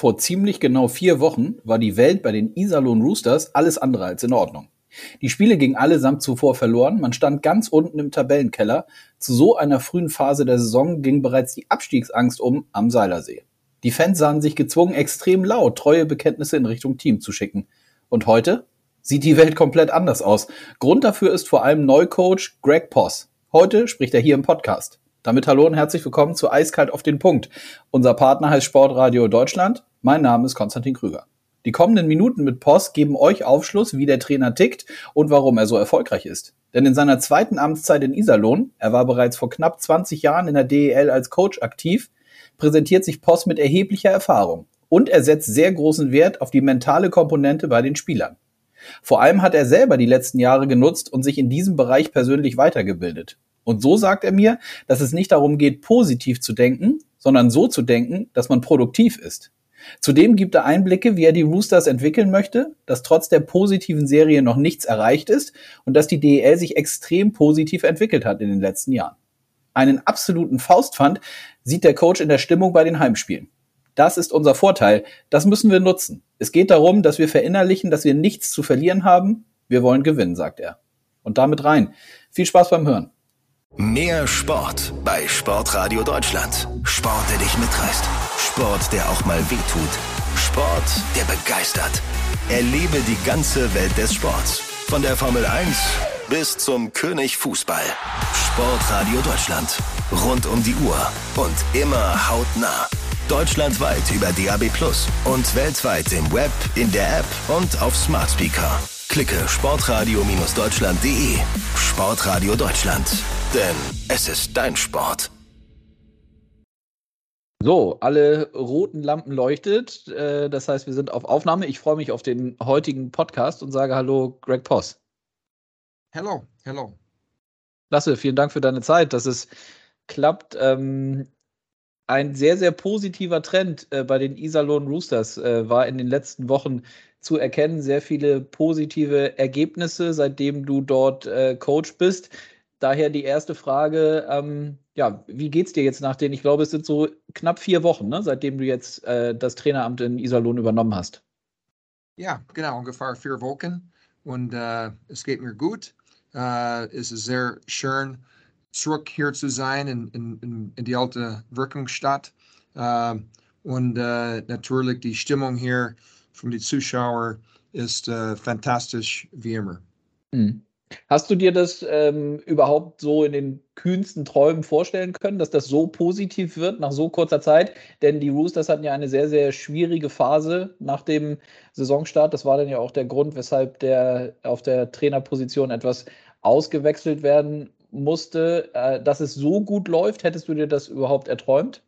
Vor ziemlich genau vier Wochen war die Welt bei den Iserlohn Roosters alles andere als in Ordnung. Die Spiele gingen allesamt zuvor verloren, man stand ganz unten im Tabellenkeller. Zu so einer frühen Phase der Saison ging bereits die Abstiegsangst um am Seilersee. Die Fans sahen sich gezwungen, extrem laut treue Bekenntnisse in Richtung Team zu schicken. Und heute sieht die Welt komplett anders aus. Grund dafür ist vor allem Neucoach Greg Poss. Heute spricht er hier im Podcast. Damit hallo und herzlich willkommen zu Eiskalt auf den Punkt. Unser Partner heißt Sportradio Deutschland. Mein Name ist Konstantin Krüger. Die kommenden Minuten mit Post geben euch Aufschluss, wie der Trainer tickt und warum er so erfolgreich ist. Denn in seiner zweiten Amtszeit in Iserlohn, er war bereits vor knapp 20 Jahren in der DEL als Coach aktiv, präsentiert sich Post mit erheblicher Erfahrung. Und er setzt sehr großen Wert auf die mentale Komponente bei den Spielern. Vor allem hat er selber die letzten Jahre genutzt und sich in diesem Bereich persönlich weitergebildet. Und so sagt er mir, dass es nicht darum geht, positiv zu denken, sondern so zu denken, dass man produktiv ist. Zudem gibt er Einblicke, wie er die Roosters entwickeln möchte, dass trotz der positiven Serie noch nichts erreicht ist und dass die DEL sich extrem positiv entwickelt hat in den letzten Jahren. Einen absoluten Faustpfand sieht der Coach in der Stimmung bei den Heimspielen. Das ist unser Vorteil. Das müssen wir nutzen. Es geht darum, dass wir verinnerlichen, dass wir nichts zu verlieren haben. Wir wollen gewinnen, sagt er. Und damit rein. Viel Spaß beim Hören. Mehr Sport bei Sportradio Deutschland. Sport, der dich mitreißt. Sport, der auch mal wehtut. Sport, der begeistert. Erlebe die ganze Welt des Sports. Von der Formel 1 bis zum König Fußball. Sportradio Deutschland. Rund um die Uhr und immer hautnah. Deutschlandweit über DAB Plus und weltweit im Web, in der App und auf Smart Speaker. Klicke sportradio-deutschland.de. Sportradio Deutschland. Denn es ist dein Sport. So, alle roten Lampen leuchtet. Äh, das heißt, wir sind auf Aufnahme. Ich freue mich auf den heutigen Podcast und sage Hallo, Greg Poss. Hallo, hallo. Lasse, vielen Dank für deine Zeit, dass es klappt. Ähm, ein sehr, sehr positiver Trend äh, bei den Iserlohn Roosters äh, war in den letzten Wochen zu erkennen. Sehr viele positive Ergebnisse, seitdem du dort äh, Coach bist. Daher die erste Frage, ähm, ja, wie geht's dir jetzt nach den, ich glaube, es sind so knapp vier Wochen, ne, seitdem du jetzt äh, das Traineramt in Iserlohn übernommen hast? Ja, genau, ungefähr vier Wochen. Und äh, es geht mir gut. Äh, es ist sehr schön, zurück hier zu sein in, in, in die alte Wirkungsstadt. Äh, und äh, natürlich die Stimmung hier von den Zuschauern ist äh, fantastisch wie immer. Mhm. Hast du dir das ähm, überhaupt so in den kühnsten Träumen vorstellen können, dass das so positiv wird nach so kurzer Zeit? Denn die Roosters hatten ja eine sehr, sehr schwierige Phase nach dem Saisonstart. Das war dann ja auch der Grund, weshalb der auf der Trainerposition etwas ausgewechselt werden musste. Äh, dass es so gut läuft, hättest du dir das überhaupt erträumt?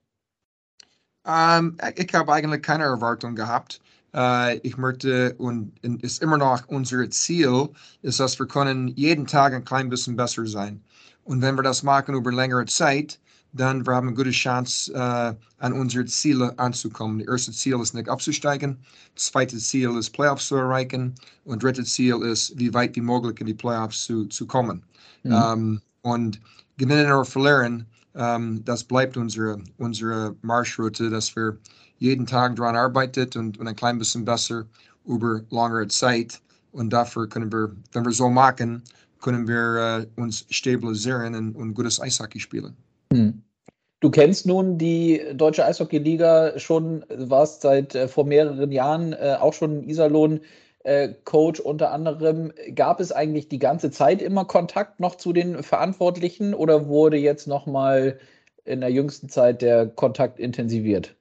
Ähm, ich habe eigentlich keine Erwartung gehabt. Äh, ich möchte und ist immer noch unser Ziel, ist, dass wir können jeden Tag ein klein bisschen besser sein. Und wenn wir das machen über längere Zeit, dann wir haben eine gute Chance, äh, an unsere Ziele anzukommen. Das erste Ziel ist nicht abzusteigen, das zweite Ziel ist Playoffs zu erreichen und dritte Ziel ist, wie weit wie möglich in die Playoffs zu, zu kommen. Mhm. Ähm, und gewinnen oder verlieren, ähm, das bleibt unsere, unsere Marschroute, dass wir jeden Tag daran arbeitet und, und ein klein bisschen besser über längere Zeit. Und dafür können wir, wenn wir so machen, können wir äh, uns stabilisieren und, und gutes Eishockey spielen. Hm. Du kennst nun die deutsche Eishockey-Liga schon, warst seit äh, vor mehreren Jahren äh, auch schon Iserlohn äh, Coach unter anderem. Gab es eigentlich die ganze Zeit immer Kontakt noch zu den Verantwortlichen oder wurde jetzt nochmal in der jüngsten Zeit der Kontakt intensiviert?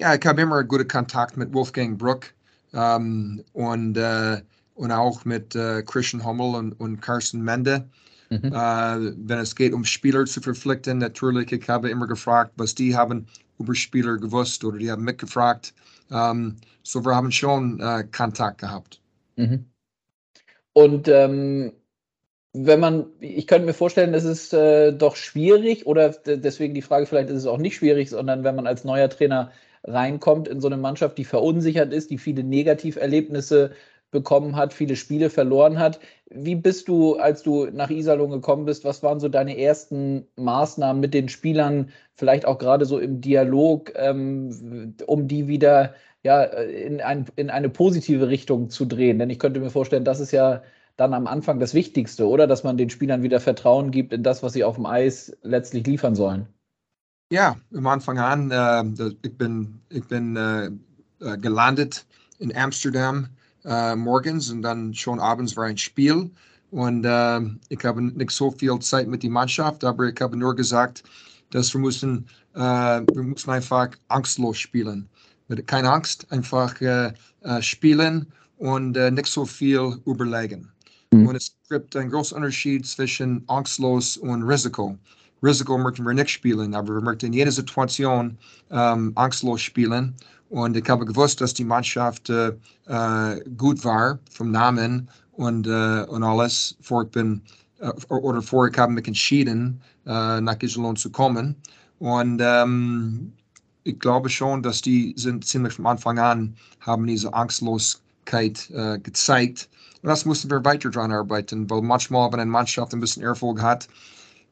Ja, ich habe immer guten Kontakt mit Wolfgang Bruck ähm, und, äh, und auch mit äh, Christian Hummel und, und Carsten Mende. Mhm. Äh, wenn es geht um Spieler zu verpflichten, natürlich, ich habe immer gefragt, was die haben über Spieler gewusst oder die haben mitgefragt. Ähm, so, wir haben schon äh, Kontakt gehabt. Mhm. Und ähm, wenn man, ich könnte mir vorstellen, es ist äh, doch schwierig oder deswegen die Frage, vielleicht ist es auch nicht schwierig, sondern wenn man als neuer Trainer reinkommt in so eine Mannschaft, die verunsichert ist, die viele Negativerlebnisse bekommen hat, viele Spiele verloren hat. Wie bist du, als du nach Iserlohn gekommen bist, was waren so deine ersten Maßnahmen mit den Spielern, vielleicht auch gerade so im Dialog, ähm, um die wieder ja, in, ein, in eine positive Richtung zu drehen? Denn ich könnte mir vorstellen, das ist ja dann am Anfang das Wichtigste, oder? Dass man den Spielern wieder Vertrauen gibt in das, was sie auf dem Eis letztlich liefern sollen. Ja, am Anfang an, äh, ich bin, ich bin äh, äh gelandet in Amsterdam äh, morgens und dann schon abends war ein Spiel. Und äh, ich habe nicht so viel Zeit mit der Mannschaft, aber ich habe nur gesagt, dass wir müssen, äh, wir müssen einfach angstlos spielen. Mit keine Angst, einfach spielen und nicht so viel überlegen. Mhm. Und es gibt einen großen Unterschied zwischen angstlos und Risiko. Risiko möchten wir nicht spielen, aber wir möchten in jeder Situation ähm, angstlos spielen. Und ich habe gewusst, dass die Mannschaft äh, äh, gut war vom Namen und, äh, und alles. Vor ich bin, äh, oder vor ich habe mich entschieden, äh, nach Iserlohn zu kommen. Und ähm, ich glaube schon, dass die sind ziemlich von Anfang an haben diese Angstlosigkeit äh, gezeigt. Und das mussten wir weiter dran arbeiten, weil manchmal, wenn eine Mannschaft ein bisschen Erfolg hat,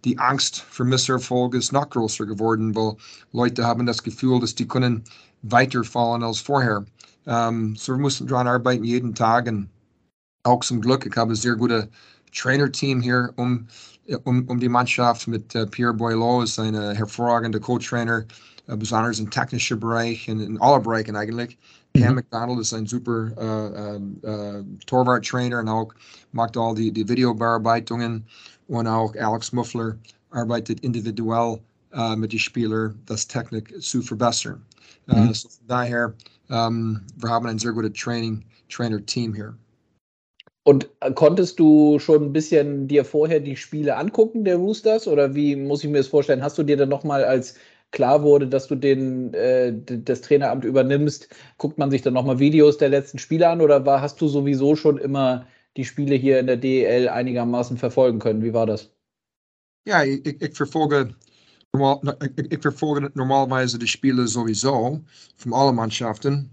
die Angst für Misserfolg ist noch größer geworden, weil Leute haben das Gefühl, dass die können weiterfallen als vorher. Um, so wir mussten daran arbeiten jeden Tag und auch zum Glück, ich habe ein sehr gutes Trainerteam hier um, um, um die Mannschaft mit uh, Pierre Boileau, ist ein hervorragender Co-Trainer, uh, besonders im technischen Bereich und in allen Bereichen eigentlich. Mhm. Cam McDonald ist ein super uh, Torwart-Trainer und auch macht all die, die Videobearbeitungen und auch Alex Muffler arbeitet individuell mit den Spielern, das Technik zu verbessern. Mhm. so von daher, ähm, wir haben ein sehr gutes Training, Trainer-Team hier. Und äh, konntest du schon ein bisschen dir vorher die Spiele angucken, der Roosters? Oder wie muss ich mir das vorstellen? Hast du dir dann nochmal, als klar wurde, dass du den, äh, das Traineramt übernimmst, guckt man sich dann nochmal Videos der letzten Spiele an? Oder war, hast du sowieso schon immer die Spiele hier in der DEL einigermaßen verfolgen können? Wie war das? Ja, ich, ich verfolge normal, ik verfolge normalerweise die Spiele sowieso von allen Mannschaften.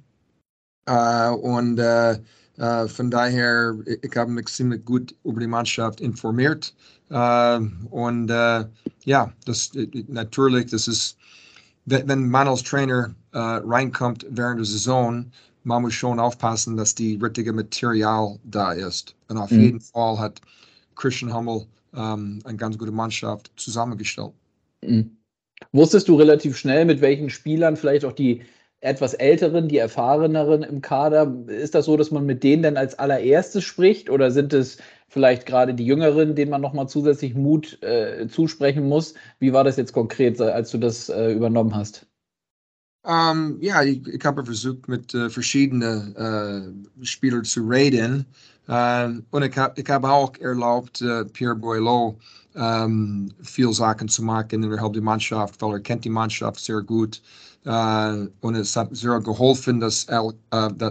Uh, und uh, uh, von daher, ich habe mich ziemlich gut über die Mannschaft informiert. und ja, das natürlich, das ist, wenn man als Trainer reinkommt während der Saison, man muss schon aufpassen, dass die richtige Material da ist. Und auf mhm. jeden Fall hat Christian Hummel um, eine ganz gute Mannschaft zusammengestellt. Mhm. Wusstest du relativ schnell, mit welchen Spielern, vielleicht auch die etwas älteren, die erfahreneren im Kader, ist das so, dass man mit denen dann als allererstes spricht oder sind es vielleicht gerade die Jüngeren, denen man nochmal zusätzlich Mut äh, zusprechen muss? Wie war das jetzt konkret, als du das äh, übernommen hast? Ähm, ja, ich, ich, habe versucht, mit äh, verschiedenen äh, Spielern zu reden. Uh, und ich habe auch erlaubt, uh, Pierre Boileau um, viel Sachen zu machen innerhalb der Mannschaft, weil er kennt die Mannschaft sehr gut. Uh, und es hat sehr geholfen, dass, uh,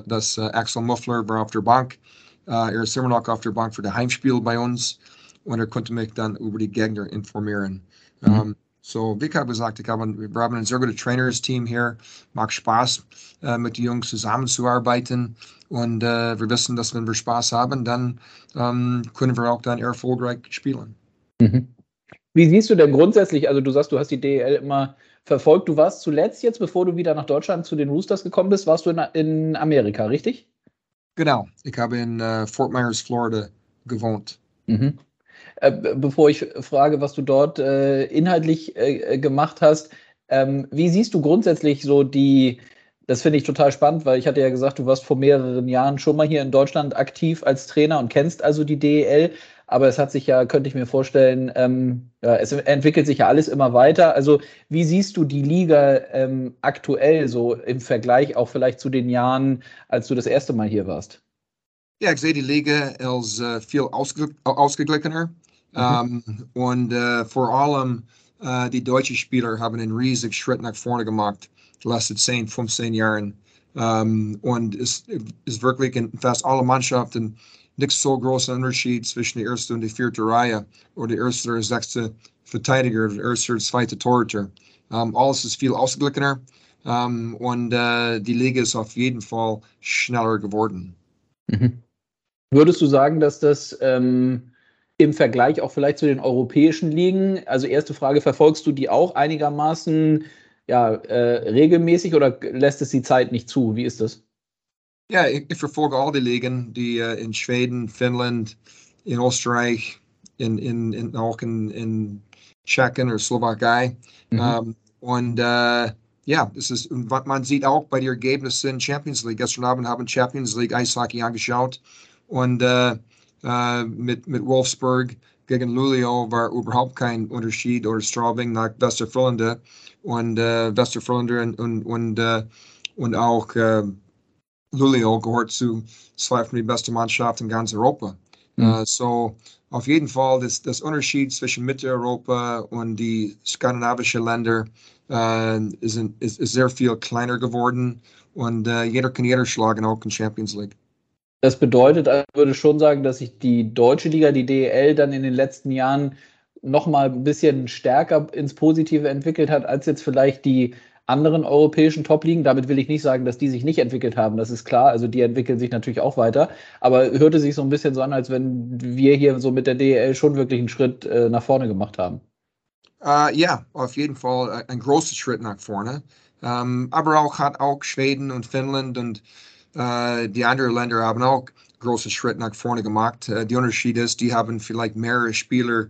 dass uh, Axel Muffler war auf der Bank. er ist immer noch auf der Bank für das Heimspiel bei uns und er konnte mich dann über die Gegner informieren. Mhm. So, wie ich habe gesagt, ich habe, wir haben ein sehr gutes Trainers-Team hier. Macht Spaß, mit den Jungs zusammenzuarbeiten. Und wir wissen, dass wenn wir Spaß haben, dann um, können wir auch dann erfolgreich spielen. Mhm. Wie siehst du denn grundsätzlich, also du sagst, du hast die DEL immer verfolgt. Du warst zuletzt jetzt, bevor du wieder nach Deutschland zu den Roosters gekommen bist, warst du in, in Amerika, richtig? Genau, ich habe in uh, Fort Myers, Florida gewohnt. Mhm. Äh, bevor ich frage, was du dort äh, inhaltlich äh, gemacht hast, ähm, wie siehst du grundsätzlich so die, das finde ich total spannend, weil ich hatte ja gesagt, du warst vor mehreren Jahren schon mal hier in Deutschland aktiv als Trainer und kennst also die DEL. Aber es hat sich ja, könnte ich mir vorstellen, ähm, ja, es entwickelt sich ja alles immer weiter. Also wie siehst du die Liga ähm, aktuell so im Vergleich auch vielleicht zu den Jahren, als du das erste Mal hier warst? Ja, ich sehe die Liga als uh, viel ausge ausgeglichener. Ähm, und uh, vor allem uh, die deutschen Spieler haben einen riesigen Schritt nach vorne gemacht, die letzten 10, 15 Jahren. Um, und es ist wirklich in fast alle Mannschaften nicht so großer Unterschied zwischen der ersten und der vierten Reihe oder der erste oder sechste Verteidiger, der erste oder zweite Torhüter. Um, alles ist viel ausgeglichener um, und uh, die Liga ist auf jeden Fall schneller geworden. Mhm. Würdest du sagen, dass das ähm, im Vergleich auch vielleicht zu den europäischen Ligen, also erste Frage, verfolgst du die auch einigermaßen ja, äh, regelmäßig oder lässt es die Zeit nicht zu? Wie ist das? Ja, ich, ich verfolge all die Ligen, die uh, in Schweden, Finnland, in Österreich, in, in, in auch in, in Tschechien oder Slowakei. Mhm. Um, ähm, und uh, ja, es ist, man sieht auch bei den Ergebnissen in Champions League. Gestern Abend haben Champions League Eishockey angeschaut und uh, mit, mit Wolfsburg gegen Luleå war überhaupt kein Unterschied oder Straubing nach Westerfrölende und äh, Westerfrölende und, und, und, äh, und auch äh, Luleå gehört zu zwei von den besten Mannschaften in ganz Europa. Mhm. Uh, so auf jeden Fall das, das Unterschied zwischen Mitteleuropa und die skandinavischen Länder uh, ist, ist, ist, sehr viel kleiner geworden und uh, jeder kann jeder schlagen, auch in Champions League. Das bedeutet, ich würde schon sagen, dass sich die deutsche Liga, die DEL, dann in den letzten Jahren noch mal ein bisschen stärker ins Positive entwickelt hat, als jetzt vielleicht die anderen europäischen Top-Ligen. Damit will ich nicht sagen, dass die sich nicht entwickelt haben, das ist klar. Also die entwickeln sich natürlich auch weiter. Aber hörte sich so ein bisschen so an, als wenn wir hier so mit der DEL schon wirklich einen Schritt äh, nach vorne gemacht haben. Uh, ja, auf jeden Fall äh, ein großer Schritt nach vorne. Um, ähm, aber auch hat auch Schweden und Finnland und die anderen Länder haben auch große Schritt nach vorne gemacht. Uh, die Unterschied ist, die haben vielleicht mehrere Spieler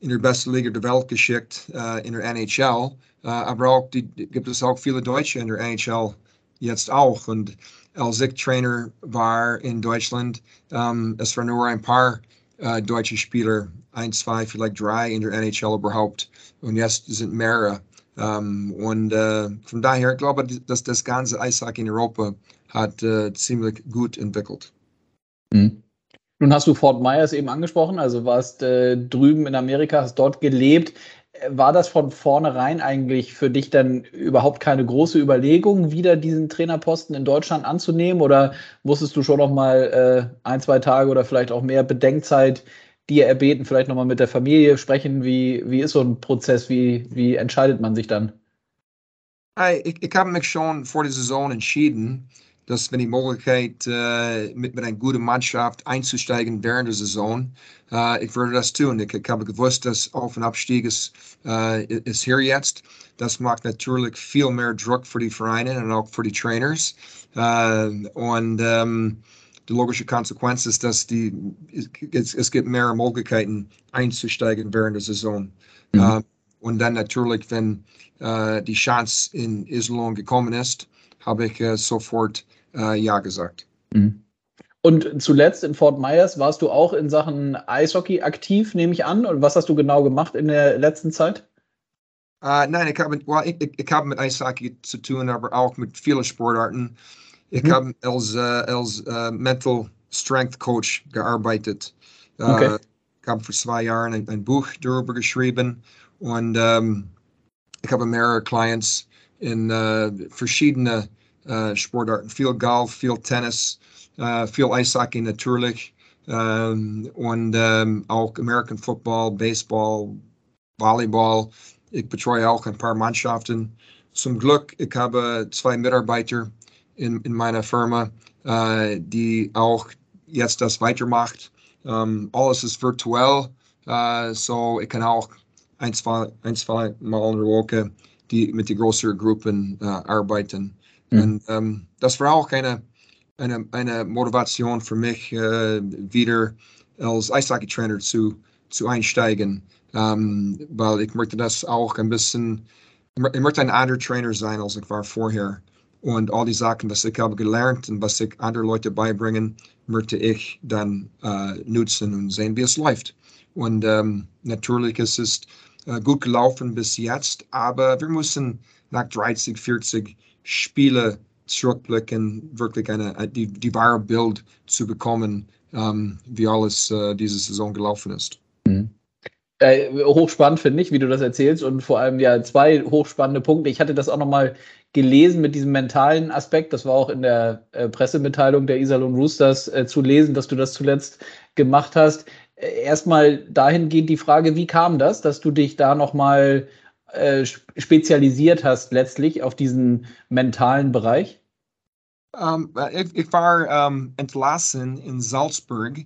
in der besten Liga der Welt geschickt, in der NHL. Aber auch die, gibt es auch viele Deutsche in der NHL jetzt auch. Und als ich Trainer war in Deutschland, ähm, es waren nur ein paar äh, deutsche Spieler, ein, zwei, vielleicht drei in der NHL überhaupt. Und jetzt sind mehrere. Ähm, und äh, von daher glaube ich, dass das ganze Eishockey in Europa hat äh, ziemlich gut entwickelt. Mhm. Nun hast du Fort Myers eben angesprochen, also warst äh, drüben in Amerika, hast dort gelebt war das von vornherein eigentlich für dich dann überhaupt keine große Überlegung, wieder diesen Trainerposten in Deutschland anzunehmen? Oder musstest du schon noch mal äh, ein, zwei Tage oder vielleicht auch mehr Bedenkzeit dir erbeten, vielleicht noch mal mit der Familie sprechen? Wie, wie ist so ein Prozess? Wie, wie entscheidet man sich dann? Ich, ich habe mich schon vor der Saison entschieden, dass wenn die Möglichkeit äh, mit, mit einer guten Mannschaft einzusteigen während der Saison, äh, ich würde das tun. Ich, ich habe gewusst, dass Auf- und Abstieg ist, äh, ist hier jetzt. Das macht natürlich viel mehr Druck für die Vereine und auch für die Trainers. Äh, und ähm, die logische Konsequenz ist, dass die, es, es gibt mehr Möglichkeiten einzusteigen während der Saison. Mhm. Äh, und dann natürlich, wenn äh, die Chance in Iserlohn gekommen ist, habe ich äh, sofort äh, Ja gesagt. Mhm. Und zuletzt in Fort Myers warst du auch in Sachen Eishockey aktiv, nehme ich an. Und was hast du genau gemacht in der letzten Zeit? Uh, nein, ich habe, well, ich, ich, ich habe mit Eishockey zu tun, aber auch mit vielen Sportarten. Ich mhm. habe als, uh, als uh, Mental Strength Coach gearbeitet. Okay. ich habe vor zwei Jahren ein, ein Buch darüber geschrieben und ähm, ich habe mehrere Clients in verschiedene uh, Sportarten. Viel Golf, viel Tennis, uh, viel Eishockey natürlich. Um, und um, auch American Football, Baseball, Volleyball. Ich betreue auch ein paar Mannschaften. Zum Glück, ich habe zwei Mitarbeiter in, in meiner Firma, uh, die auch jetzt das weitermacht. Um, alles ist virtuell, uh, so ich kann auch ein, zwei, ein, zwei Mal in der Woche die, mit den größeren Gruppen uh, arbeiten. Mhm. Und ähm, das war auch eine, eine, eine Motivation für mich, äh, wieder als Eishockey-Trainer zu, zu einsteigen, ähm, weil ich möchte das auch ein bisschen, ich möchte ein anderer Trainer sein, als ich war vorher. Und all die Sachen, was ich habe gelernt und was ich andere Leute beibringen, möchte ich dann äh, nutzen und sehen, wie es läuft. Und ähm, natürlich ist es äh, gut gelaufen bis jetzt, aber wir müssen nach 30, 40 Spiele zurückblicken, wirklich eine, äh, die, die wahre Bild zu bekommen, ähm, wie alles äh, diese Saison gelaufen ist. Mhm. Äh, hochspannend finde ich, wie du das erzählst und vor allem ja zwei hochspannende Punkte. Ich hatte das auch nochmal gelesen mit diesem mentalen Aspekt. Das war auch in der äh, Pressemitteilung der Iserlohn Roosters äh, zu lesen, dass du das zuletzt gemacht hast. Äh, erstmal dahingehend die Frage, wie kam das, dass du dich da nochmal äh, spezialisiert hast letztlich auf diesen mentalen Bereich? Um, ich, ich, war um, entlassen in Salzburg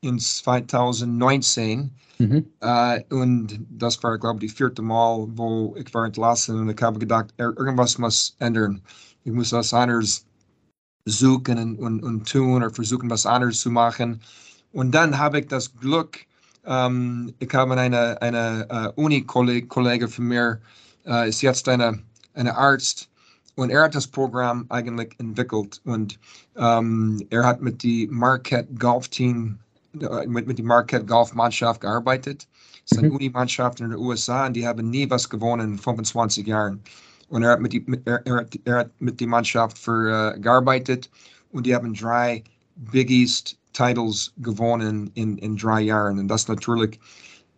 in 2019 mhm. uh, und das war, glaube ich, die vierte Mal, wo ich war entlassen und ich habe gedacht, irgendwas muss ändern. Ich muss was anderes suchen und, und, und tun oder versuchen, was anderes zu machen. Und dann habe ich das Glück, um, ich habe eine, eine uh, Uni-Kollege von mir, uh, ist jetzt eine, eine Arzt, und er hat das Programm eigentlich entwickelt und um, er hat mit die Marquette Golf Team, äh, mit, mit die Marquette Golf Mannschaft gearbeitet. Es ist eine mhm. Unimannschaft in den USA und die haben nie was gewonnen in 25 Jahren. Und er hat mit, die, er, er, hat, er hat mit die Mannschaft für, uh, gearbeitet und die haben drei Big East Titles gewonnen in, in drei Jahren. Und das natürlich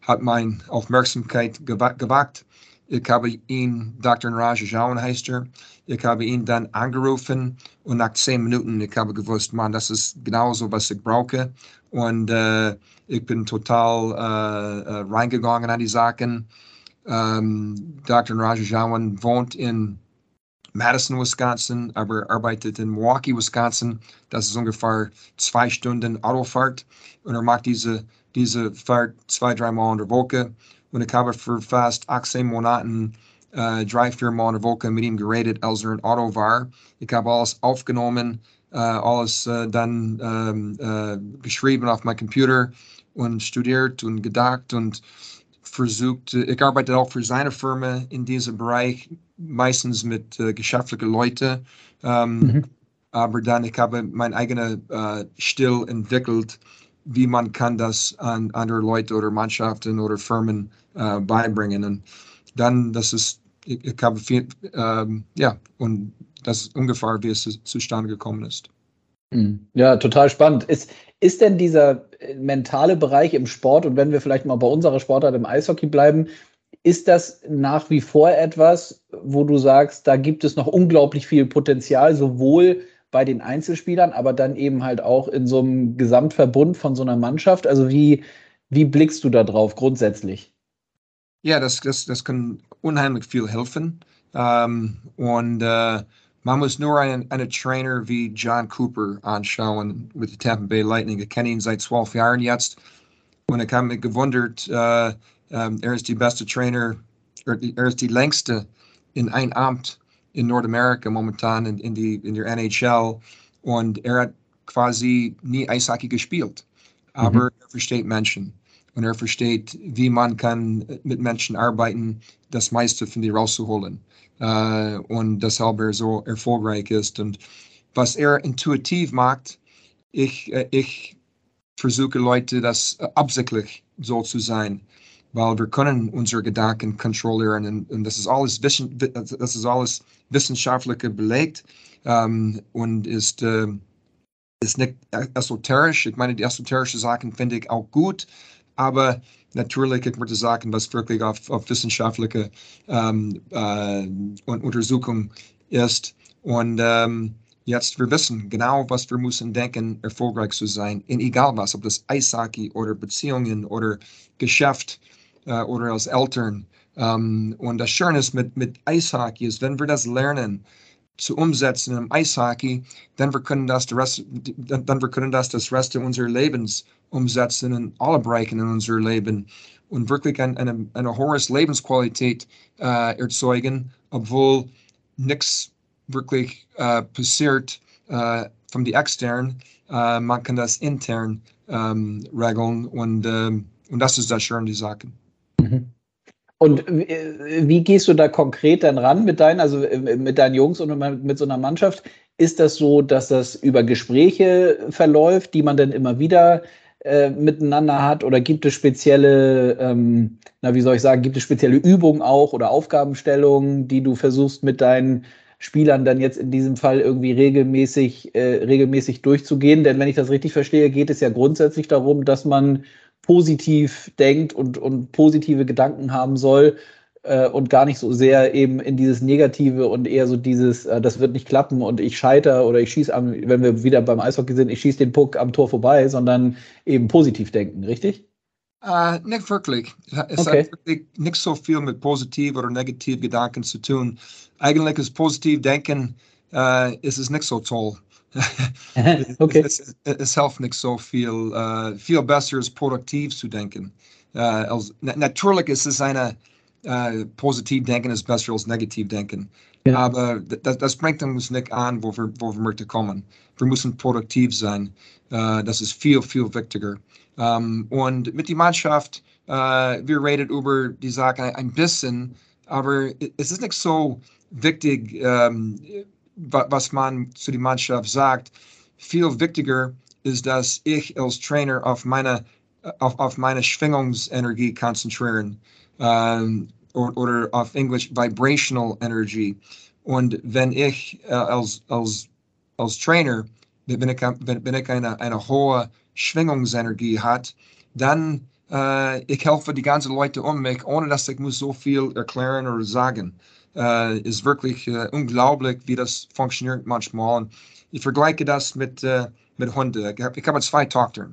hat meine Aufmerksamkeit gewagt. Ich habe ihn, Dr. Raj Jawan heißt er, ich habe ihn dann angerufen und nach zehn Minuten, ich habe gewusst, man, das ist genauso, was ich brauche. Und äh, ich bin total äh, äh, reingegangen an die Sachen. Ähm, Dr. Rajajawan wohnt in Madison, Wisconsin, aber arbeitet in Milwaukee, Wisconsin. Das ist ungefähr zwei Stunden Autofahrt. Und er macht diese, diese Fahrt zwei, dreimal in der Woche. Und ich habe für fast 18 Monaten äh, drei, vier Mal in der Woche mit ihm geredet, als er ein Auto war. Ich habe alles aufgenommen, äh, alles äh, dann ähm, äh, geschrieben auf meinem Computer und studiert und gedacht und versucht. Ich arbeite auch für seine Firma in diesem Bereich, meistens mit äh, geschäftlichen Leuten. Ähm, mhm. Aber dann, ich habe mein eigener äh, Stil entwickelt, wie man kann das an andere Leute oder Mannschaften oder Firmen äh, beibringen. Und dann, das ist, ich, ich habe viel, ähm, ja, und das ist ungefähr, wie es zustande gekommen ist. Hm. Ja, total spannend. Ist, ist denn dieser äh, mentale Bereich im Sport, und wenn wir vielleicht mal bei unserer Sportart im Eishockey bleiben, ist das nach wie vor etwas, wo du sagst, da gibt es noch unglaublich viel Potenzial, sowohl bei den Einzelspielern, aber dann eben halt auch in so einem Gesamtverbund von so einer Mannschaft? Also wie, wie blickst du da drauf grundsätzlich? Ja, das, das, das kann unheimlich viel helfen. Ähm, und äh, man muss nur einen, einen Trainer wie John Cooper anschauen mit der Tampa Bay Lightning. Ich kenne ihn seit zwölf Jahren jetzt. Und ich habe mich gewundert, äh, ähm, er ist die beste Trainer, er ist die längste in ein Amt in Nordamerika momentan in, in, die, in der NHL. Und er hat quasi nie Eishockey gespielt. Aber mhm. er versteht Menschen und er versteht, wie man kann mit Menschen arbeiten, das meiste von dir rauszuholen. Äh, und deshalb er so erfolgreich ist. Und was er intuitiv macht, ich, äh, ich versuche Leute, das absichtlich so zu sein, weil wir können unsere Gedanken kontrollieren und, und das ist alles Wissen, das ist alles wissenschaftlich belegt ähm, und ist äh, ist nicht esoterisch. Ich meine, die esoterischen Sachen finde ich auch gut, aber natürlich, ich würde sagen, was wirklich auf, auf wissenschaftliche ähm, äh, Untersuchung ist. Und ähm, jetzt, wir wissen genau, was wir müssen denken, erfolgreich zu sein, in egal was, ob das Eishockey oder Beziehungen oder Geschäft äh, oder als Eltern. Ähm, und das Schöne ist mit, mit Eishockey ist, wenn wir das lernen, zu umsetzen im Eishockey, dann wir können das, Rest, dann wir können das das Rest unseres Lebens umsetzen in alle Bereichen in unser Leben und wirklich eine, eine, eine hohe Lebensqualität äh, erzeugen, obwohl nichts wirklich äh, passiert äh, von die extern. Äh, man kann das intern ähm, regeln und, ähm, und das ist das Schöne, die Sachen. Mhm. Und äh, wie gehst du da konkret dann ran mit deinen, also äh, mit deinen Jungs und mit so einer Mannschaft? Ist das so, dass das über Gespräche verläuft, die man dann immer wieder äh, miteinander hat? Oder gibt es spezielle, ähm, na, wie soll ich sagen, gibt es spezielle Übungen auch oder Aufgabenstellungen, die du versuchst mit deinen Spielern dann jetzt in diesem Fall irgendwie regelmäßig, äh, regelmäßig durchzugehen? Denn wenn ich das richtig verstehe, geht es ja grundsätzlich darum, dass man positiv denkt und, und positive Gedanken haben soll äh, und gar nicht so sehr eben in dieses Negative und eher so dieses, äh, das wird nicht klappen und ich scheitere oder ich schieße am, wenn wir wieder beim Eishockey sind, ich schieße den Puck am Tor vorbei, sondern eben positiv denken, richtig? Uh, nicht wirklich. Es okay. hat wirklich nicht so viel mit positiv oder negativ Gedanken zu tun. Eigentlich ist positiv Denken äh, ist es nicht so toll. okay. es, es, es, hilft nicht so viel. Äh, viel besser ist produktiv zu denken. Äh, als, natürlich ist es eine äh, positiv denken ist besser als negativ denken. Ja. Aber das, das, bringt uns nicht an, wo wir, wo wir möchten kommen. Wir müssen produktiv sein. Uh, das ist viel, viel wichtiger. Um, und mit der Mannschaft, uh, wir reden über die Sache ein bisschen, aber es ist nicht so wichtig, um, was man zu der Mannschaft sagt. Viel wichtiger ist, dass ich als Trainer auf meine, auf, auf meine Schwingungsenergie konzentrieren. Um, oder auf Englisch Vibrational Energy. Und wenn ich äh, als, als, als Trainer, wenn ich, wenn, wenn ich eine, eine hohe Schwingungsenergie hat, dann äh, ich helfe die ganzen Leute um mich, ohne dass ich muss so viel erklären oder sagen. Äh, ist wirklich äh, unglaublich, wie das funktioniert manchmal. Und ich vergleiche das mit, äh, mit Hunden. Ich habe hab zwei Tochter.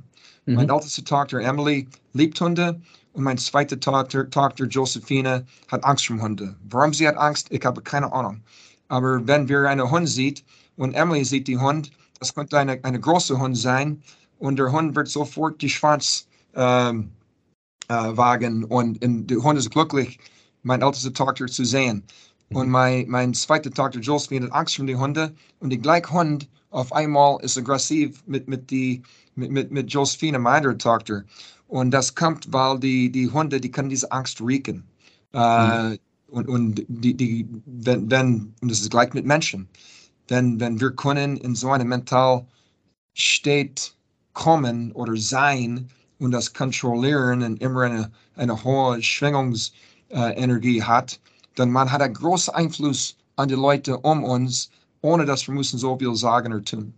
Mhm. Meine älteste Tochter Emily liebt Hunde und meine zweite Tochter, Tochter Josephine hat Angst vor Hunden. Warum sie hat Angst, ich habe keine Ahnung. Aber wenn wir einen Hund sieht und Emily sieht die Hund, das könnte eine, eine große Hund sein und der Hund wird sofort die Schwanz ähm, äh, wagen und, und der Hund ist glücklich, meine älteste Tochter zu sehen. Und mein, mein zweite Tochter Josephine hat Angst vor den Hunden und die gleiche Hund auf einmal ist aggressiv mit, mit, die, mit, mit, mit Josephine, meine andere Tochter. Und das kommt, weil die, die Hunde, die können diese Angst riechen. Äh, und und die, die, wenn, wenn, und das ist gleich mit Menschen, wenn, wenn wir können in so einem mental State kommen oder sein und das kontrollieren und immer eine, eine hohe Schwingungsenergie äh, hat, dann man hat einen großen Einfluss an die Leute um uns, ohne dass wir müssen so viel sagen oder tun.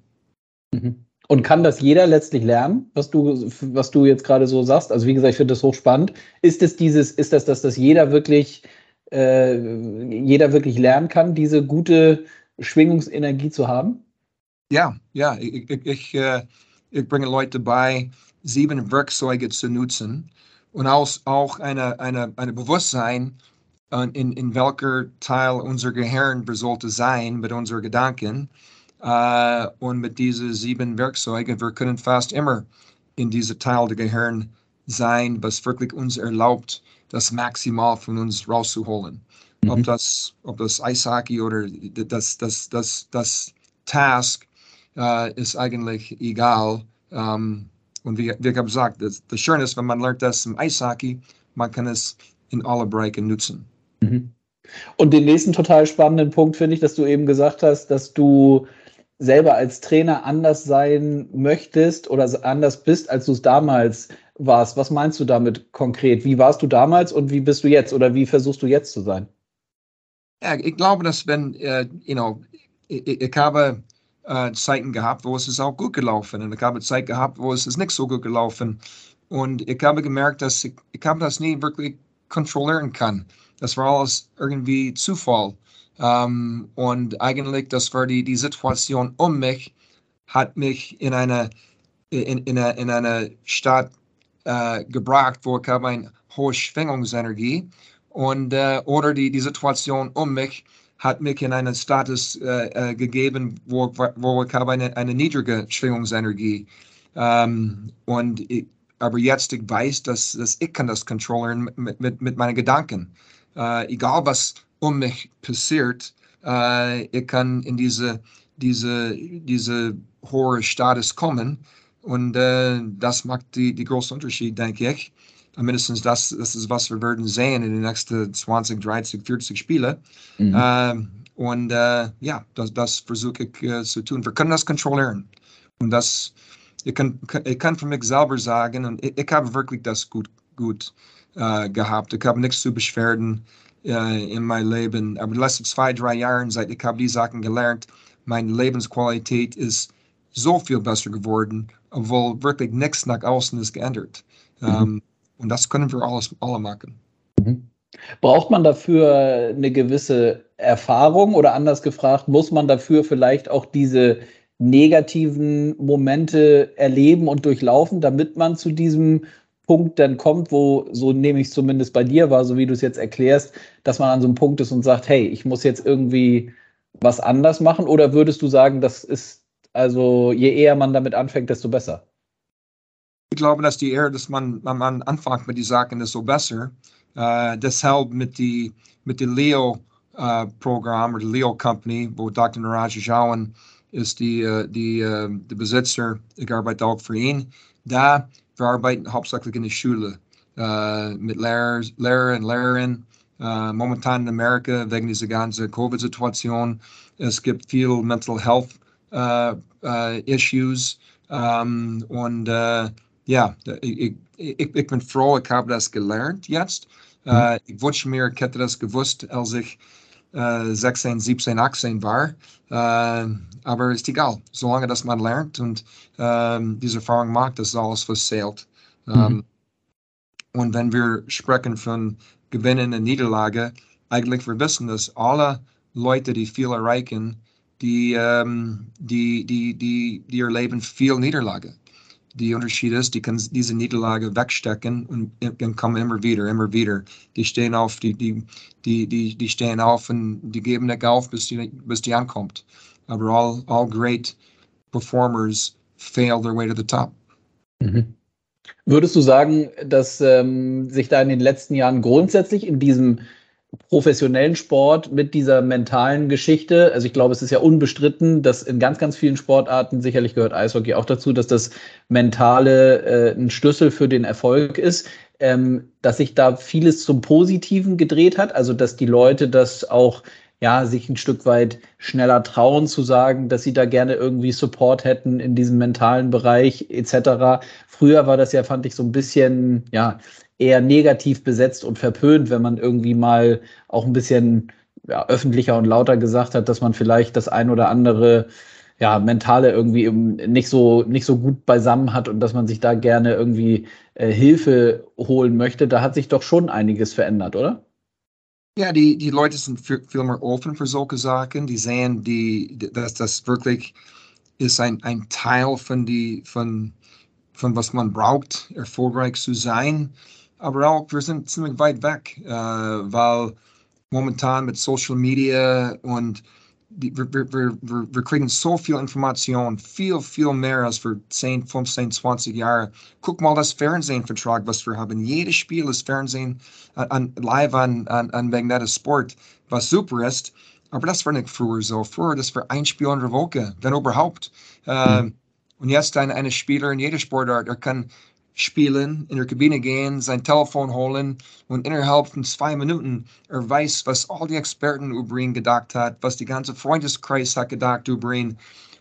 Mhm. Und kann das jeder letztlich lernen, was du, was du jetzt gerade so sagst? Also wie gesagt, ich finde das hochspannend. Ist es dieses, ist das, dass das jeder wirklich, äh, jeder wirklich lernen kann, diese gute Schwingungsenergie zu haben? Ja, ja. Ich, ich, ich, äh, ich bringe Leute bei, sieben Werkzeuge zu nutzen und auch, auch eine, eine, Bewusstsein, in, in welcher Teil unser Gehirn sollte sein mit unseren Gedanken und mit diesen sieben Werkzeugen, wir können fast immer in diesem Teil der Gehirn sein, was wirklich uns erlaubt, das Maximal von uns rauszuholen. Mhm. Ob das, ob das Eishockey oder das, das, das, das Task uh, ist eigentlich egal. Ähm, und wie, wie ich habe gesagt, das, das Schöne ist, wenn man lernt das im Eishockey, man kann es in alle Bereiche nutzen. Mhm. Und den nächsten total spannenden Punkt finde ich, dass du eben gesagt hast, dass du selber als Trainer anders sein möchtest oder anders bist, als du es damals warst. Was meinst du damit konkret? Wie warst du damals und wie bist du jetzt oder wie versuchst du jetzt zu sein? Ja, ich glaube, dass wenn, äh, you know, ich, ich habe äh, Zeiten gehabt, wo es ist auch gut gelaufen und ich habe Zeit gehabt, wo es ist nicht so gut gelaufen und ich habe gemerkt, dass ich, ich habe das nie wirklich kontrollieren kann. Das war alles irgendwie Zufall. Ähm, und eigentlich, das war die, die Situation um mich, hat mich in eine, in, in, eine, in eine Stadt äh, gebracht, wo ich habe eine hohe Schwingungsenergie und äh, oder die, die Situation um mich hat mich in einen Status äh, äh gegeben, wo, wo ich habe eine, eine niedrige Schwingungsenergie. Ähm, und ich, aber jetzt ich weiß, dass, dass ich kann das kontrollieren mit, mit, mit meinen Gedanken. Äh, egal was um mich passiert, äh, ich kann in diese, diese, diese hohe Status kommen. Und äh, das macht die, die großen Unterschied, denke ich. Mindestens das, das ist, was wir werden sehen in den nächsten 20, 30, 40 Spielen. Mhm. Äh, und äh, ja, das, das versuche ich äh, zu tun. Wir können das kontrollieren. Und das, ich kann, ich kann für mich selber sagen, und ich, ich habe wirklich das gut, gut äh, gehabt. Ich habe nichts zu beschwerden äh, in meinem Leben. Aber die letzten zwei, drei Jahre, seit ich habe die Sachen gelernt, meine Lebensqualität ist so viel besser geworden, obwohl wirklich nichts nach außen ist geändert. Mhm. Um, ähm, und das können wir alles, alle machen. Mhm. Braucht man dafür eine gewisse Erfahrung oder anders gefragt, muss man dafür vielleicht auch diese negativen Momente erleben und durchlaufen, damit man zu diesem Punkt dann kommt, wo, so nehme ich es zumindest bei dir war, so wie du es jetzt erklärst, dass man an so einem Punkt ist und sagt, hey, ich muss jetzt irgendwie was anders machen? Oder würdest du sagen, das ist, also je eher man damit anfängt, desto besser? Ich glaube, dass die eher, dass man, man anfängt mit den Sachen, desto besser. Uh, deshalb mit die mit dem Leo uh, Programm oder Leo Company, wo Dr. Naraja Jawan ist die, uh, die, die Besitzer. Ich arbeite auch für ihn. Da wir arbeiten hauptsächlich in der Schule mit Lehrer, Lehrer und Lehrerinnen. momentan in Amerika wegen dieser ganzen Covid-Situation. Es gibt viel Mental Health Issues. Um, und ja, ich, ich, ich bin froh, ich habe das gelernt jetzt. Mhm. Ich wünsche mir, ich hätte das gewusst, als ich uh, 16, 17, 18 war. Uh, aber ist egal, solange das man lernt und um, diese Erfahrung macht, das ist alles, was zählt. Mhm. und wenn wir sprechen von Gewinnen und Niederlage, eigentlich wir wissen, dass alle Leute, die viel erreichen, die, um, die, die, die, die erleben viel Niederlage die Unterschied ist, die können diese Niederlage wegstecken und, und kommen immer wieder, immer wieder. Die stehen auf, die, die, die, die, die stehen auf und die geben nicht auf, bis die, bis die ankommt. Aber all, all great performers fail their way to the top. Mhm. Würdest du sagen, dass ähm, sich da in den letzten Jahren grundsätzlich in diesem professionellen Sport mit dieser mentalen Geschichte. Also ich glaube, es ist ja unbestritten, dass in ganz, ganz vielen Sportarten, sicherlich gehört Eishockey auch dazu, dass das Mentale äh, ein Schlüssel für den Erfolg ist, ähm, dass sich da vieles zum Positiven gedreht hat, also dass die Leute das auch ja, sich ein Stück weit schneller trauen zu sagen, dass sie da gerne irgendwie Support hätten in diesem mentalen Bereich etc. Früher war das ja, fand ich, so ein bisschen, ja, eher negativ besetzt und verpönt, wenn man irgendwie mal auch ein bisschen ja, öffentlicher und lauter gesagt hat, dass man vielleicht das ein oder andere ja, mentale irgendwie nicht so, nicht so gut beisammen hat und dass man sich da gerne irgendwie äh, Hilfe holen möchte. Da hat sich doch schon einiges verändert, oder? Ja, die, die Leute sind viel mehr offen für solche Sachen. Die sehen, die, dass das wirklich ist ein, ein Teil von, die, von, von was man braucht, erfolgreich zu sein aber auch wir sind ziemlich weit weg, äh, weil momentan mit Social Media und die, wir, wir, wir, wir kriegen so viel Information, viel, viel mehr als für 10, 15, 20 Jahre. Guck mal das Fernsehvertrag, was wir haben. Jedes Spiel ist Fernsehen an, live an, an, an Magnetic Sport, was super ist. Aber das war nicht früher so. Früher, das war ein Spiel in der Woche, wenn überhaupt. Mhm. und jetzt ein, eine Spieler in jeder Sportart, er kann spielen, in der Kabine gehen, sein Telefon holen und innerhalb von zwei Minuten er weiß, was all die Experten über ihn gedacht hat, was die ganze Freundeskreis hat gedacht über ihn.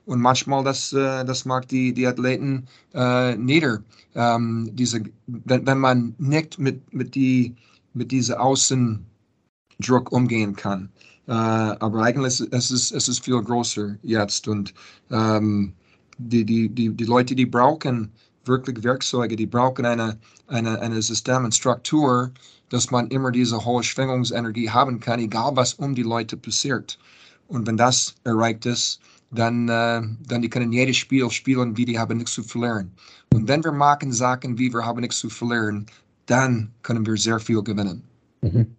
Und manchmal das, äh, das macht die, die Athleten äh, nieder. Ähm, diese, wenn, wenn man nicht mit, mit, die, mit diesem Außendruck umgehen kann. Äh, aber eigentlich es, ist, es ist viel größer jetzt. Und ähm, die, die, die, die Leute, die brauchen wirklich Werkzeuge, die brauchen eine, eine, eine System und Struktur, dass man immer diese hohe Schwingungsenergie haben kann, egal was um die Leute passiert. Und wenn das erreicht ist, dann, äh, dann die können jedes Spiel spielen, wie die haben nichts zu verlieren. Und wenn wir machen Sachen, wie wir haben nichts zu verlieren, dann können wir sehr viel gewinnen. Mhm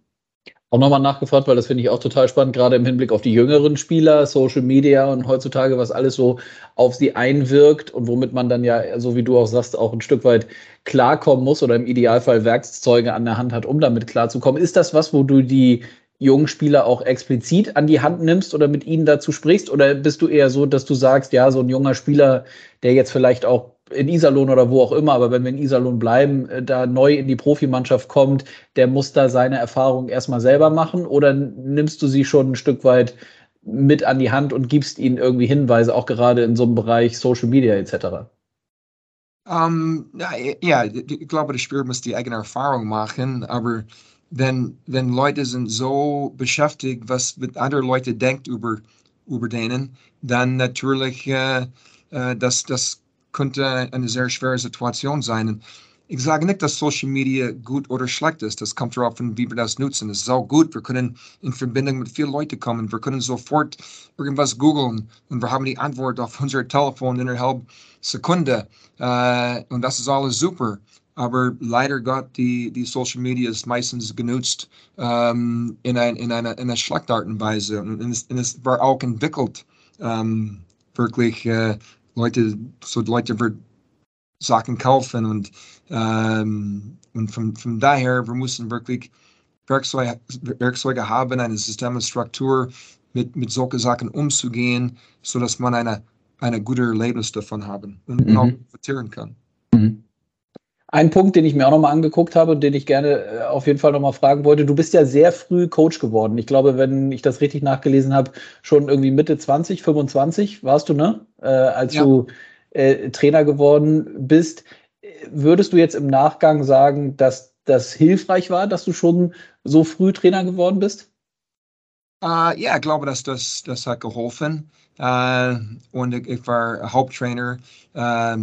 auch nochmal nachgefragt, weil das finde ich auch total spannend, gerade im Hinblick auf die jüngeren Spieler, Social Media und heutzutage, was alles so auf sie einwirkt und womit man dann ja, so wie du auch sagst, auch ein Stück weit klarkommen muss oder im Idealfall Werkzeuge an der Hand hat, um damit klarzukommen. Ist das was, wo du die jungen Spieler auch explizit an die Hand nimmst oder mit ihnen dazu sprichst? Oder bist du eher so, dass du sagst, ja, so ein junger Spieler, der jetzt vielleicht auch in Iserlohn oder wo auch immer, aber wenn wir in Iserlohn bleiben, äh, da neu in die Profimannschaft kommt, der muss da seine Erfahrung erstmal selber machen oder nimmst du sie schon ein Stück weit mit an die Hand und gibst ihnen irgendwie Hinweise, auch gerade in so einem Bereich Social Media etc.? Um, ähm, ja, ich glaube, der Spieler muss die eigene Erfahrung machen, aber wenn, wenn Leute sind so beschäftigt, was mit anderen Leuten denkt über, über denen, dann natürlich, äh, äh, das, das könnte eine sehr schwere Situation sein. ich sage nicht, dass Social Media gut oder schlecht ist. Das kommt darauf an, wie wir das nutzen. Es ist auch gut. Wir können in Verbindung mit vielen Leuten kommen. Wir können sofort irgendwas googeln und wir haben die Antwort auf unser Telefon innerhalb Sekunde. Uh, und das ist alles super. aber leider Gott, die, die Social Media ist meistens genutzt ähm, in, ein, in, einer, in einer schlechten Art und Weise. Und, es, und es war auch entwickelt, ähm, wirklich äh, Leute, so Leute wird Sachen kaufen und, ähm, und von, von daher, wir müssen wirklich Werkzeuge, Werkzeuge haben, eine Systemstruktur mit, mit solchen Sachen umzugehen, sodass man eine, eine gute Erlebnis davon haben und mhm. auch profitieren kann. Mhm. Ein Punkt, den ich mir auch nochmal angeguckt habe und den ich gerne äh, auf jeden Fall nochmal fragen wollte. Du bist ja sehr früh Coach geworden. Ich glaube, wenn ich das richtig nachgelesen habe, schon irgendwie Mitte 20, 25 warst du, ne? Äh, als ja. du äh, Trainer geworden bist. Würdest du jetzt im Nachgang sagen, dass das hilfreich war, dass du schon so früh Trainer geworden bist? Uh, ja, ich glaube, dass das, das hat geholfen. Uh, und ich, ich war Haupttrainer uh,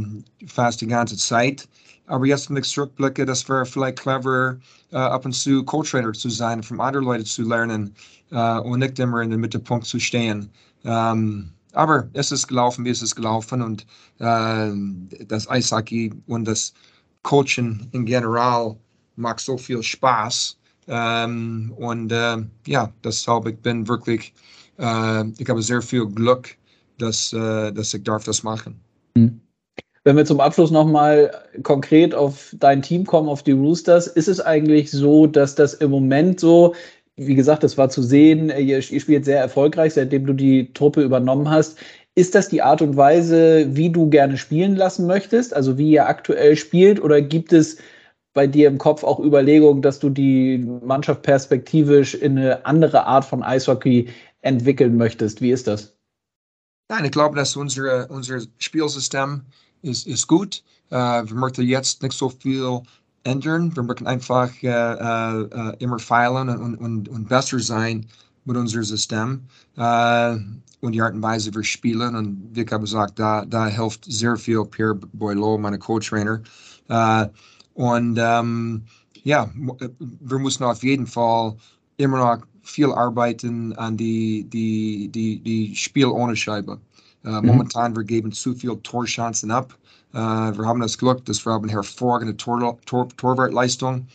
fast die ganze Zeit. Aber jetzt, wenn ich zurückblicke, das wäre vielleicht clever, uh, ab und zu Co-Trainer zu sein, von anderen Leuten zu lernen uh, und nicht immer in den Mittelpunkt zu stehen. Um, aber es ist gelaufen, wie es ist gelaufen und uh, das Eishockey und das Coaching in general macht so viel Spaß. Um, und uh, ja, deshalb ich bin wirklich, uh, ich habe sehr viel Glück, dass, uh, dass ich darf das machen. Mhm. Wenn wir zum Abschluss nochmal konkret auf dein Team kommen, auf die Roosters, ist es eigentlich so, dass das im Moment so, wie gesagt, das war zu sehen, ihr, ihr spielt sehr erfolgreich, seitdem du die Truppe übernommen hast. Ist das die Art und Weise, wie du gerne spielen lassen möchtest, also wie ihr aktuell spielt, oder gibt es bei dir im Kopf auch Überlegungen, dass du die Mannschaft perspektivisch in eine andere Art von Eishockey entwickeln möchtest? Wie ist das? Nein, ich glaube, dass unsere, unser Spielsystem ist, ist gut. Uh, wir möchten jetzt nicht so viel ändern. Wir möchten einfach uh, uh, immer feilen und, und, und besser sein mit unserem System und die Art und Weise, wie wir spielen. Und wie ich habe gesagt, da, da hilft sehr viel Pierre Boileau, mein Co-Trainer. und ähm, ja, wir müssen auf jeden Fall immer noch viel arbeiten an die, die, die, die Spiel ohne Scheibe. Uh, mhm. Momentan, wir geben zu viele Torchancen ab. Uh, wir haben das Glück, dass wir haben hervorragende Tor, Tor, Torwartleistung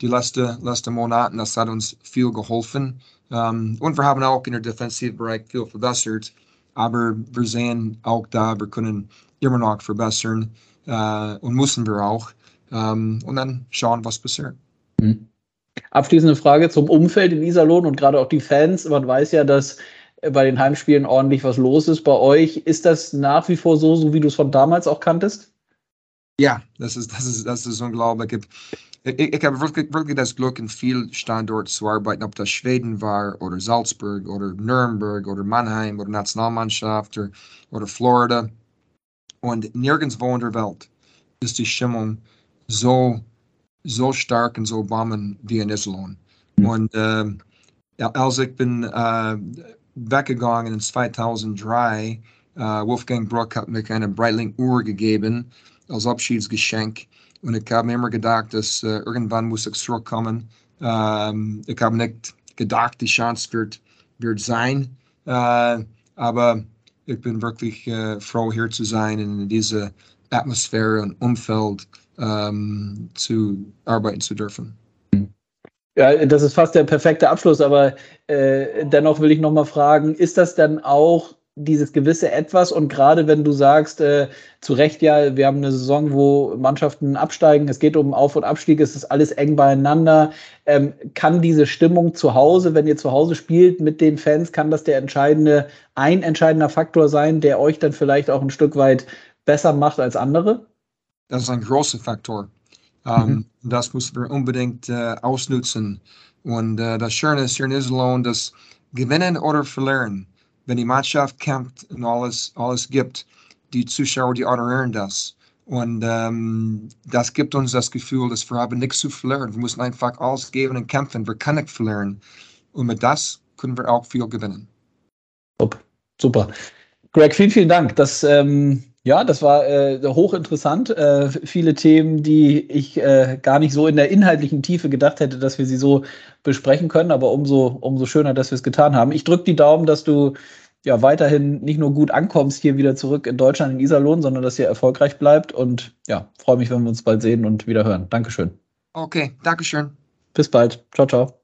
die letzten, letzten Monate. Das hat uns viel geholfen. Ähm, und wir haben auch in der Defensivbereich viel verbessert. Aber wir sehen auch da, wir können immer noch verbessern uh, und müssen wir auch. Ähm, und dann schauen, was passiert. Mhm. Abschließende Frage zum Umfeld in Iserlohn und gerade auch die Fans. Man weiß ja, dass bei den Heimspielen ordentlich was los ist bei euch. Ist das nach wie vor so, so wie du es von damals auch kanntest? Ja, das ist, das ist, das ist unglaublich. Ich, ich, ich habe wirklich, wirklich das Glück, in vielen Standorten zu arbeiten, ob das Schweden war oder Salzburg oder Nürnberg oder Mannheim oder Nationalmannschaft oder, oder Florida. Und nirgendwo in der Welt ist die Stimmung so, so stark und so bomben wie in Iserlohn. Mhm. Und äh, als ich bin äh, weggegangen in 2003. Uh, Wolfgang Bruck hat mir eine Breitling-Uhr gegeben als Abschiedsgeschenk. Und ich habe immer gedacht, dass uh, irgendwann muss ich zurückkommen. Um, ich habe nicht gedacht, die Chance wird, wird sein. Uh, aber ich bin wirklich froh, hier zu sein und in dieser Atmosphäre und Umfeld um, zu arbeiten zu dürfen. Ja, das ist fast der perfekte Abschluss, aber äh, dennoch will ich nochmal fragen, ist das dann auch dieses gewisse Etwas und gerade wenn du sagst, äh, zu Recht ja, wir haben eine Saison, wo Mannschaften absteigen, es geht um Auf- und Abstieg, es ist alles eng beieinander, ähm, kann diese Stimmung zu Hause, wenn ihr zu Hause spielt mit den Fans, kann das der entscheidende, ein entscheidender Faktor sein, der euch dann vielleicht auch ein Stück weit besser macht als andere? Das ist ein großer Faktor. Mhm. Das müssen wir unbedingt äh, ausnutzen. Und äh, das Schöne ist hier in Iserlohn, dass gewinnen oder verlieren, wenn die Mannschaft kämpft und alles, alles gibt, die Zuschauer, die honorieren das. Und ähm, das gibt uns das Gefühl, dass wir haben nichts zu verlieren. Wir müssen einfach alles geben und kämpfen. Wir können nicht verlieren. Und mit das können wir auch viel gewinnen. Top. Super. Greg, vielen, vielen Dank. Das ähm, ja, das war äh, hochinteressant. Äh, viele Themen, die ich äh, gar nicht so in der inhaltlichen Tiefe gedacht hätte, dass wir sie so besprechen können, aber umso, umso schöner, dass wir es getan haben. Ich drücke die Daumen, dass du ja weiterhin nicht nur gut ankommst hier wieder zurück in Deutschland in Iserlohn, sondern dass ihr erfolgreich bleibt. Und ja, freue mich, wenn wir uns bald sehen und wieder hören. Dankeschön. Okay, Dankeschön. Bis bald. Ciao, ciao.